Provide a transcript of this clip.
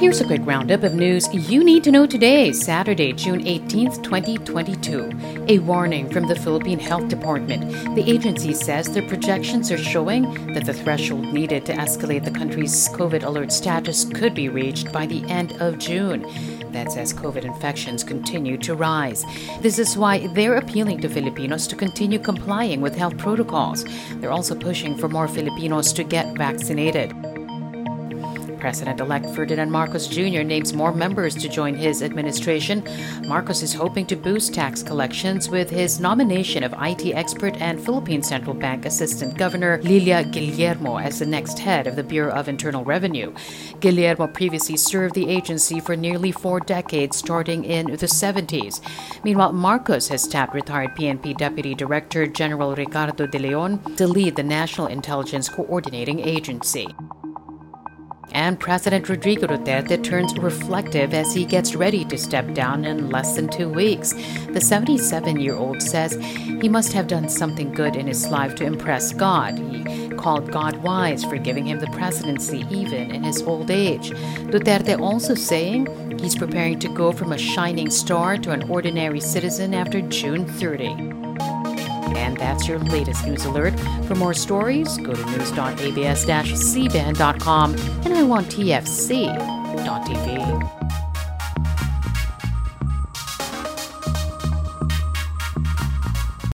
Here's a quick roundup of news you need to know today, Saturday, June 18th, 2022. A warning from the Philippine Health Department. The agency says their projections are showing that the threshold needed to escalate the country's COVID alert status could be reached by the end of June. That's as COVID infections continue to rise. This is why they're appealing to Filipinos to continue complying with health protocols. They're also pushing for more Filipinos to get vaccinated. President elect Ferdinand Marcos Jr. names more members to join his administration. Marcos is hoping to boost tax collections with his nomination of IT expert and Philippine Central Bank Assistant Governor Lilia Guillermo as the next head of the Bureau of Internal Revenue. Guillermo previously served the agency for nearly four decades, starting in the 70s. Meanwhile, Marcos has tapped retired PNP Deputy Director General Ricardo de Leon to lead the National Intelligence Coordinating Agency. And President Rodrigo Duterte turns reflective as he gets ready to step down in less than two weeks. The 77 year old says he must have done something good in his life to impress God. He called God wise for giving him the presidency even in his old age. Duterte also saying he's preparing to go from a shining star to an ordinary citizen after June 30. And that's your latest news alert. For more stories, go to news.abs-cbn.com and I want TFC.tv.